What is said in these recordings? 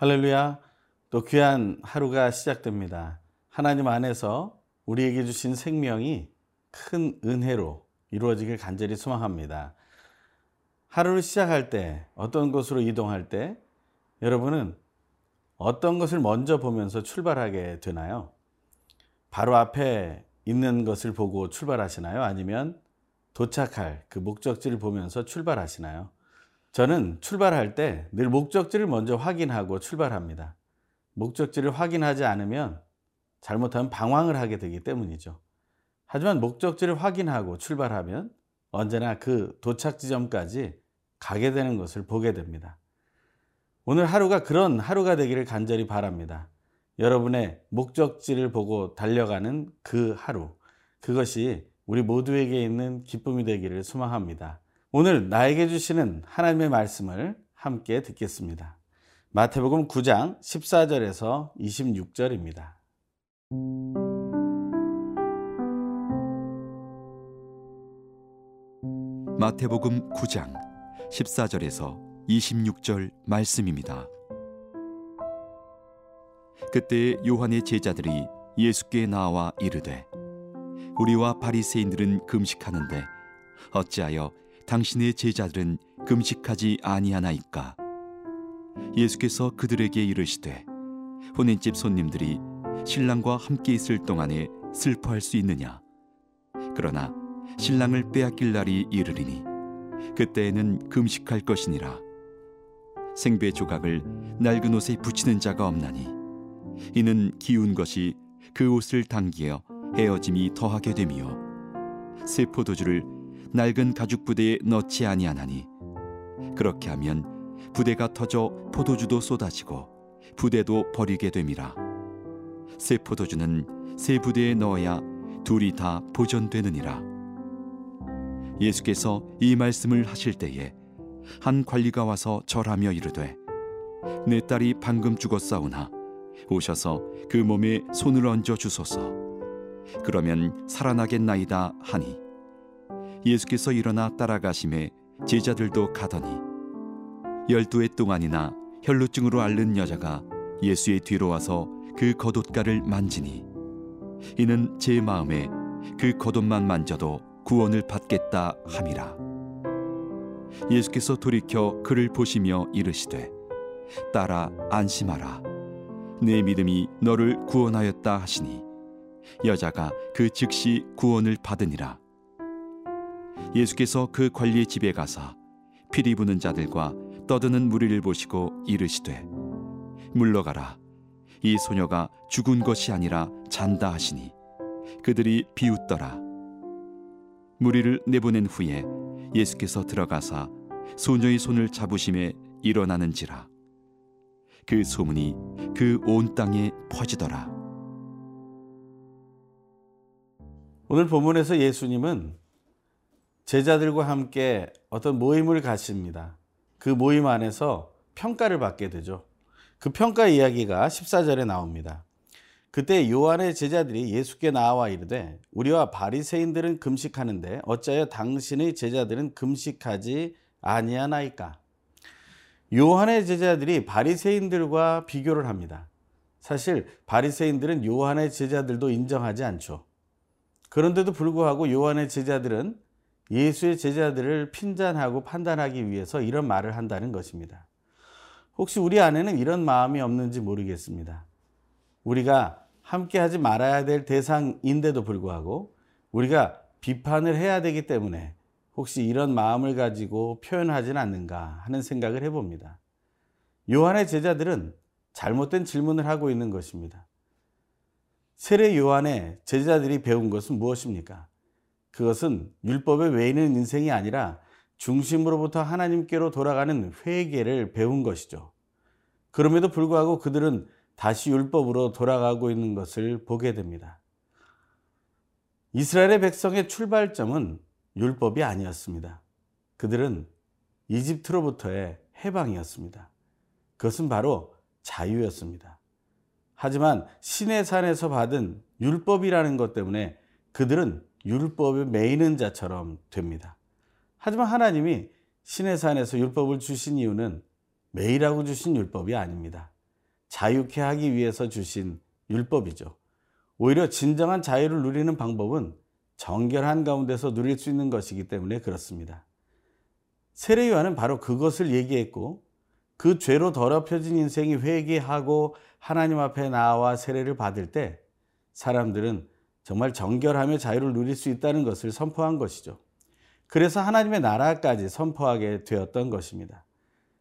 할렐루야. 또 귀한 하루가 시작됩니다. 하나님 안에서 우리에게 주신 생명이 큰 은혜로 이루어지길 간절히 소망합니다. 하루를 시작할 때, 어떤 곳으로 이동할 때, 여러분은 어떤 것을 먼저 보면서 출발하게 되나요? 바로 앞에 있는 것을 보고 출발하시나요? 아니면 도착할 그 목적지를 보면서 출발하시나요? 저는 출발할 때 늘 목적지를 먼저 확인하고 출발합니다. 목적지를 확인하지 않으면 잘못하면 방황을 하게 되기 때문이죠. 하지만 목적지를 확인하고 출발하면 언제나 그 도착 지점까지 가게 되는 것을 보게 됩니다. 오늘 하루가 그런 하루가 되기를 간절히 바랍니다. 여러분의 목적지를 보고 달려가는 그 하루, 그것이 우리 모두에게 있는 기쁨이 되기를 소망합니다. 오늘 나에게 주시는 하나님의 말씀을 함께 듣겠습니다. 마태복음 9장 14절에서 26절입니다. 마태복음 9장 14절에서 26절 말씀입니다. 그때 요한의 제자들이 예수께 나와 이르되 우리와 바리새인들은 금식하는데 어찌하여 당신의 제자들은 금식하지 아니하나이까? 예수께서 그들에게 이르시되 혼인집 손님들이 신랑과 함께 있을 동안에 슬퍼할 수 있느냐? 그러나 신랑을 빼앗길 날이 이르리니 그때에는 금식할 것이니라. 생배 조각을 낡은 옷에 붙이는 자가 없나니 이는 기운 것이 그 옷을 당기어 헤어짐이 더하게 되며 새 포도주를 낡은 가죽 부대에 넣지 아니하나니. 그렇게 하면 부대가 터져 포도주도 쏟아지고 부대도 버리게 됨이라 새 포도주는 새 부대에 넣어야 둘이 다 보존되느니라. 예수께서 이 말씀을 하실 때에 한 관리가 와서 절하며 이르되 내 딸이 방금 죽었사오나 오셔서 그 몸에 손을 얹어 주소서. 그러면 살아나겠나이다 하니 예수께서 일어나 따라가심에 제자들도 가더니 열두 해 동안이나 혈루증으로 앓는 여자가 예수의 뒤로 와서 그 겉옷가를 만지니 이는 제 마음에 그 겉옷만 만져도 구원을 받겠다 함이라. 예수께서 돌이켜 그를 보시며 이르시되 딸아 안심하라. 내 믿음이 너를 구원하였다 하시니 여자가 그 즉시 구원을 받으니라 예수께서 그 관리의 집에 가사 피리 부는 자들과 떠드는 무리를 보시고 이르시되 물러가라. 이 소녀가 죽은 것이 아니라 잔다 하시니 그들이 비웃더라. 무리를 내보낸 후에 예수께서 들어가사 소녀의 손을 잡으심에 일어나는지라. 그 소문이 그 온 땅에 퍼지더라. 오늘 본문에서 예수님은 제자들과 함께 어떤 모임을 가십니다. 그 모임 안에서 평가를 받게 되죠. 그 평가 이야기가 14절에 나옵니다. 그때 요한의 제자들이 예수께 나와 이르되 우리와 바리새인들은 금식하는데 어찌하여 당신의 제자들은 금식하지 아니하나이까? 요한의 제자들이 바리새인들과 비교를 합니다. 사실 바리새인들은 요한의 제자들도 인정하지 않죠. 그런데도 불구하고 요한의 제자들은 예수의 제자들을 핀잔하고 판단하기 위해서 이런 말을 한다는 것입니다. 혹시 우리 안에는 이런 마음이 없는지 모르겠습니다. 우리가 함께 하지 말아야 될 대상인데도 불구하고 우리가 비판을 해야 되기 때문에 혹시 이런 마음을 가지고 표현하지는 않는가 하는 생각을 해봅니다. 요한의 제자들은 잘못된 질문을 하고 있는 것입니다. 세례 요한의 제자들이 배운 것은 무엇입니까? 그것은 율법에 외인는 인생이 아니라 중심으로부터 하나님께로 돌아가는 회개를 배운 것이죠. 그럼에도 불구하고 그들은 다시 율법으로 돌아가고 있는 것을 보게 됩니다. 이스라엘의 백성의 출발점은 율법이 아니었습니다. 그들은 이집트로부터의 해방이었습니다. 그것은 바로 자유였습니다. 하지만 신의 산에서 받은 율법이라는 것 때문에 그들은 율법에 매이는 자처럼 됩니다. 하지만 하나님이 신의 산에서 율법을 주신 이유는 매일하고 주신 율법이 아닙니다. 자유케 하기 위해서 주신 율법이죠. 오히려 진정한 자유를 누리는 방법은 정결한 가운데서 누릴 수 있는 것이기 때문에 그렇습니다. 세례 요한은 바로 그것을 얘기했고 그 죄로 더럽혀진 인생이 회개하고 하나님 앞에 나와 세례를 받을 때 사람들은 정말 정결하며 자유를 누릴 수 있다는 것을 선포한 것이죠. 그래서 하나님의 나라까지 선포하게 되었던 것입니다.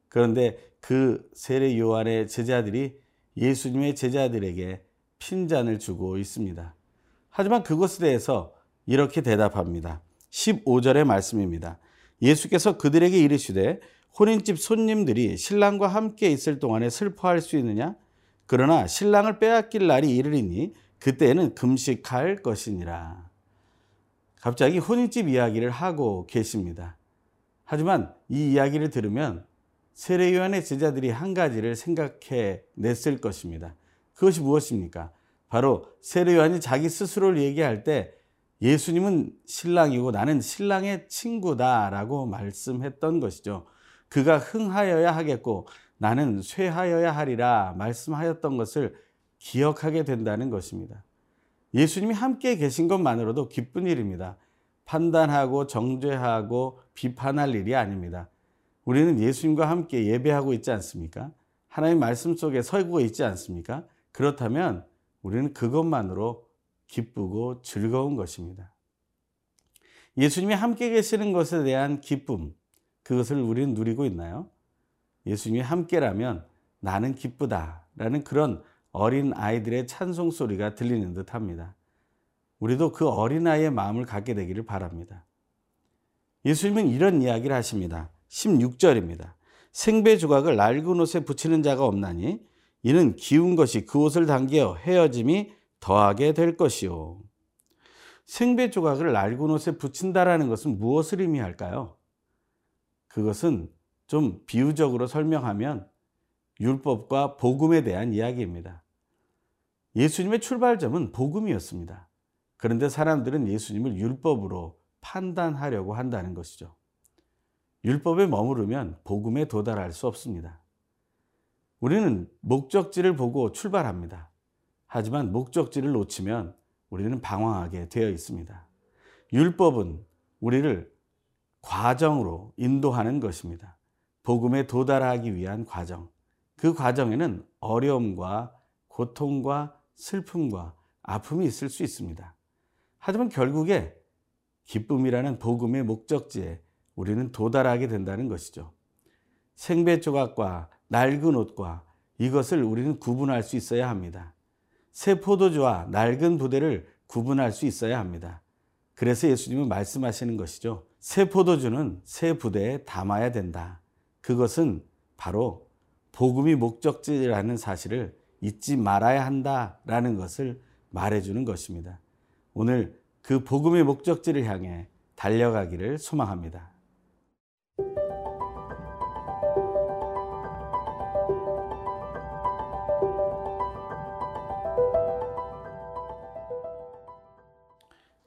그런데 그 세례 요한의 제자들이 예수님의 제자들에게 핀잔을 주고 있습니다. 하지만 그것에 대해서 이렇게 대답합니다. 15절의 말씀입니다. 예수께서 그들에게 이르시되 혼인집 손님들이 신랑과 함께 있을 동안에 슬퍼할 수 있느냐? 그러나 신랑을 빼앗길 날이 이르리니 그때는 금식할 것이니라. 갑자기 혼인집 이야기를 하고 계십니다. 하지만 이 이야기를 들으면 세례 요한의 제자들이 한 가지를 생각해 냈을 것입니다. 그것이 무엇입니까? 바로 세례 요한이 자기 스스로를 얘기할 때 예수님은 신랑이고 나는 신랑의 친구다라고 말씀했던 것이죠. 그가 흥하여야 하겠고 나는 쇠하여야 하리라 말씀하였던 것을 기억하게 된다는 것입니다. 예수님이 함께 계신 것만으로도 기쁜 일입니다. 판단하고 정죄하고 비판할 일이 아닙니다. 우리는 예수님과 함께 예배하고 있지 않습니까? 하나님 말씀 속에 서고 있지 않습니까? 그렇다면 우리는 그것만으로 기쁘고 즐거운 것입니다. 예수님이 함께 계시는 것에 대한 기쁨, 그것을 우리는 누리고 있나요? 예수님이 함께라면 나는 기쁘다라는 그런 어린 아이들의 찬송 소리가 들리는 듯 합니다. 우리도 그 어린아이의 마음을 갖게 되기를 바랍니다. 예수님은 이런 이야기를 하십니다. 16절입니다. 생배 조각을 낡은 옷에 붙이는 자가 없나니 이는 기운 것이 그 옷을 당겨 헤어짐이 더하게 될 것이요. 생배 조각을 낡은 옷에 붙인다라는 것은 무엇을 의미할까요? 그것은 좀 비유적으로 설명하면 율법과 복음에 대한 이야기입니다. 예수님의 출발점은 복음이었습니다. 그런데 사람들은 예수님을 율법으로 판단하려고 한다는 것이죠. 율법에 머무르면 복음에 도달할 수 없습니다. 우리는 목적지를 보고 출발합니다. 하지만 목적지를 놓치면 우리는 방황하게 되어 있습니다. 율법은 우리를 과정으로 인도하는 것입니다. 복음에 도달하기 위한 과정. 그 과정에는 어려움과 고통과 슬픔과 아픔이 있을 수 있습니다. 하지만 결국에 기쁨이라는 복음의 목적지에 우리는 도달하게 된다는 것이죠. 생배 조각과 낡은 옷과 이것을 우리는 구분할 수 있어야 합니다. 새 포도주와 낡은 부대를 구분할 수 있어야 합니다. 그래서 예수님은 말씀하시는 것이죠. 새 포도주는 새 부대에 담아야 된다. 그것은 바로 복음이 목적지라는 사실을 잊지 말아야 한다라는 것을 말해주는 것입니다. 오늘 그 복음의 목적지를 향해 달려가기를 소망합니다.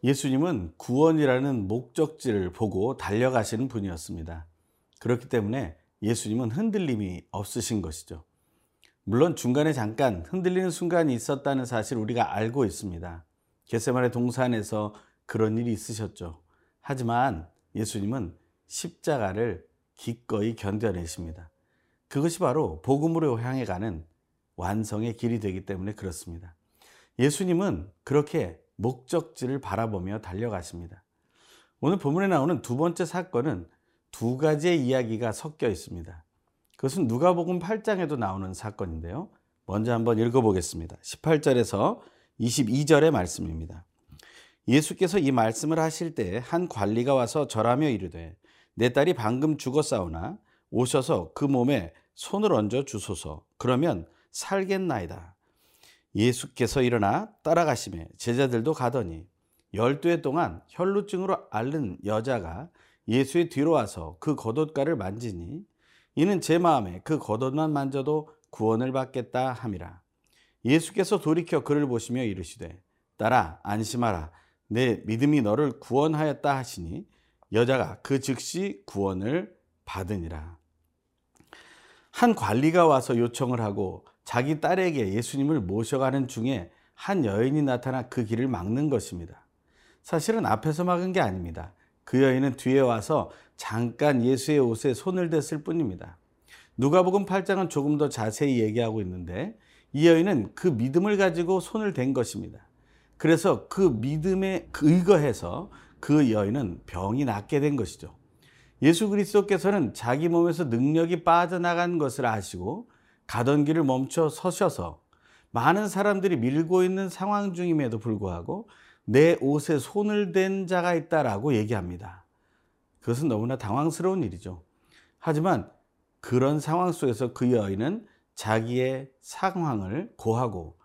예수님은 구원이라는 목적지를 보고 달려가시는 분이었습니다. 그렇기 때문에 예수님은 흔들림이 없으신 것이죠. 물론 중간에 잠깐 흔들리는 순간이 있었다는 사실 우리가 알고 있습니다. 겟세마네 동산에서 그런 일이 있으셨죠. 하지만 예수님은 십자가를 기꺼이 견뎌내십니다. 그것이 바로 복음으로 향해 가는 완성의 길이 되기 때문에 그렇습니다. 예수님은 그렇게 목적지를 바라보며 달려가십니다. 오늘 본문에 나오는 두 번째 사건은 두 가지의 이야기가 섞여 있습니다. 그것은 누가복음 8장에도 나오는 사건인데요. 먼저 한번 읽어보겠습니다. 18절에서 22절의 말씀입니다. 예수께서 이 말씀을 하실 때 한 관리가 와서 절하며 이르되 내 딸이 방금 죽었사오나 오셔서 그 몸에 손을 얹어 주소서 그러면 살겠나이다. 예수께서 일어나 따라가시매 제자들도 가더니 열두 해 동안 혈루증으로 앓는 여자가 예수의 뒤로 와서 그 겉옷가를 만지니 이는 제 마음에 그 겉옷만 만져도 구원을 받겠다 함이라. 예수께서 돌이켜 그를 보시며 이르시되 딸아 안심하라 내 믿음이 너를 구원하였다 하시니 여자가 그 즉시 구원을 받으니라. 한 관리가 와서 요청을 하고 자기 딸에게 예수님을 모셔가는 중에 한 여인이 나타나 그 길을 막는 것입니다. 사실은 앞에서 막은 게 아닙니다. 그 여인은 뒤에 와서 잠깐 예수의 옷에 손을 댔을 뿐입니다. 누가복음 8장은 조금 더 자세히 얘기하고 있는데 이 여인은 그 믿음을 가지고 손을 댄 것입니다. 그래서 그 믿음에 의거해서 그 여인은 병이 낫게 된 것이죠. 예수 그리스도께서는 자기 몸에서 능력이 빠져나간 것을 아시고 가던 길을 멈춰 서셔서 많은 사람들이 밀고 있는 상황 중임에도 불구하고 내 옷에 손을 댄 자가 있다라고 얘기합니다. 그것은 너무나 당황스러운 일이죠. 하지만 그런 상황 속에서 그 여인은 자기의 상황을 고하고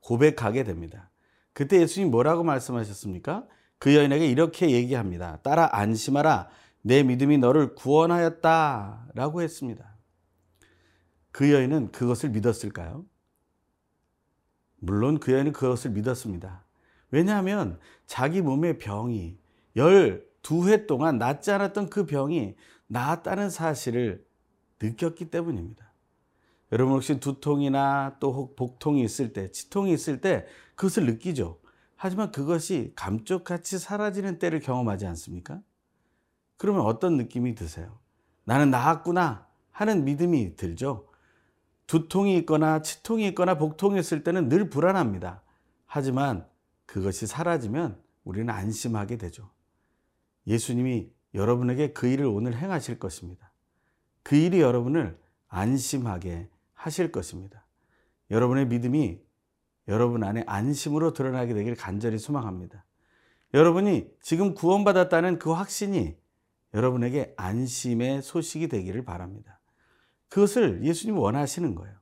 고백하게 됩니다. 그때 예수님 뭐라고 말씀하셨습니까? 그 여인에게 이렇게 얘기합니다. 따라 안심하라. 내 믿음이 너를 구원하였다. 라고 했습니다. 그 여인은 그것을 믿었을까요? 물론 그 여인은 그것을 믿었습니다. 왜냐하면 자기 몸의 병이 12회 동안 낫지 않았던 그 병이 나았다는 사실을 느꼈기 때문입니다. 여러분 혹시 두통이나 또 복통이 있을 때, 치통이 있을 때 그것을 느끼죠. 하지만 그것이 감쪽같이 사라지는 때를 경험하지 않습니까? 그러면 어떤 느낌이 드세요? 나는 나았구나 하는 믿음이 들죠. 두통이 있거나 치통이 있거나 복통이 있을 때는 늘 불안합니다. 하지만 그것이 사라지면 우리는 안심하게 되죠. 예수님이 여러분에게 그 일을 오늘 행하실 것입니다. 그 일이 여러분을 안심하게 하실 것입니다. 여러분의 믿음이 여러분 안에 안심으로 드러나게 되길 간절히 소망합니다. 여러분이 지금 구원받았다는 그 확신이 여러분에게 안심의 소식이 되기를 바랍니다. 그것을 예수님 원하시는 거예요.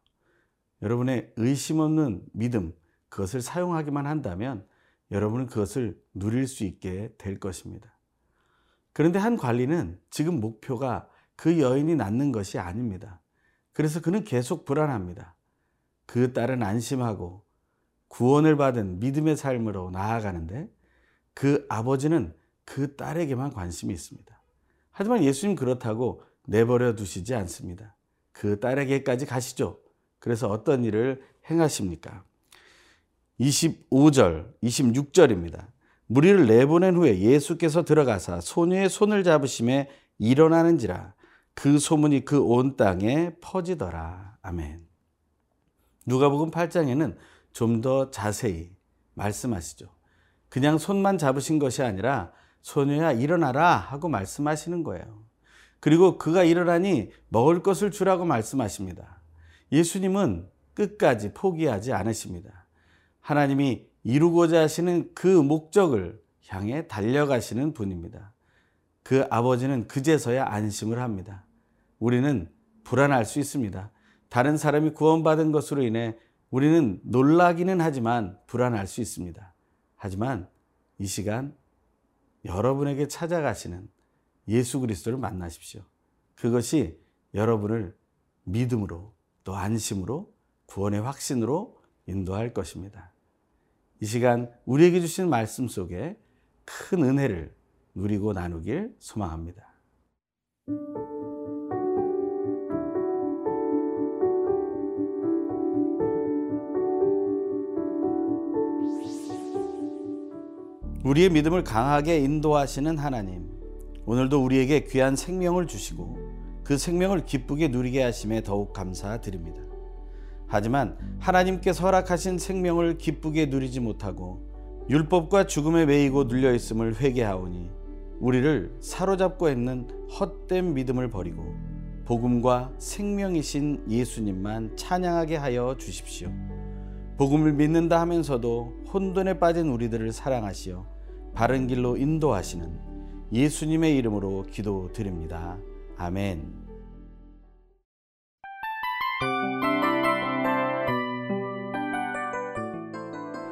여러분의 의심 없는 믿음, 그것을 사용하기만 한다면 여러분은 그것을 누릴 수 있게 될 것입니다. 그런데 한 관리는 지금 목표가 그 여인이 낳는 것이 아닙니다. 그래서 그는 계속 불안합니다. 그 딸은 안심하고 구원을 받은 믿음의 삶으로 나아가는데 그 아버지는 그 딸에게만 관심이 있습니다. 하지만 예수님 그렇다고 내버려 두시지 않습니다. 그 딸에게까지 가시죠. 그래서 어떤 일을 행하십니까? 25절, 26절입니다. 무리를 내보낸 후에 예수께서 들어가사 소녀의 손을 잡으심에 일어나는지라 그 소문이 그 온 땅에 퍼지더라. 아멘. 누가복음 8장에는 좀 더 자세히 말씀하시죠. 그냥 손만 잡으신 것이 아니라 소녀야 일어나라 하고 말씀하시는 거예요. 그리고 그가 일어나니 먹을 것을 주라고 말씀하십니다. 예수님은 끝까지 포기하지 않으십니다. 하나님이 이루고자 하시는 그 목적을 향해 달려가시는 분입니다. 그 아버지는 그제서야 안심을 합니다. 우리는 불안할 수 있습니다. 다른 사람이 구원받은 것으로 인해 우리는 놀라기는 하지만 불안할 수 있습니다. 하지만 이 시간 여러분에게 찾아가시는 예수 그리스도를 만나십시오. 그것이 여러분을 믿음으로 또 안심으로 구원의 확신으로 인도할 것입니다. 이 시간 우리에게 주신 말씀 속에 큰 은혜를 누리고 나누길 소망합니다. 우리의 믿음을 강하게 인도하시는 하나님, 오늘도 우리에게 귀한 생명을 주시고 그 생명을 기쁘게 누리게 하심에 더욱 감사드립니다. 하지만 하나님께서 허락하신 생명을 기쁘게 누리지 못하고 율법과 죽음에 매이고 눌려 있음을 회개하오니 우리를 사로잡고 있는 헛된 믿음을 버리고 복음과 생명이신 예수님만 찬양하게 하여 주십시오. 복음을 믿는다 하면서도 혼돈에 빠진 우리들을 사랑하시어 바른 길로 인도하시는 예수님의 이름으로 기도드립니다. 아멘.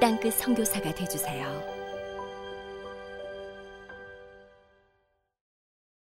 땅끝 선교사가 되주세요.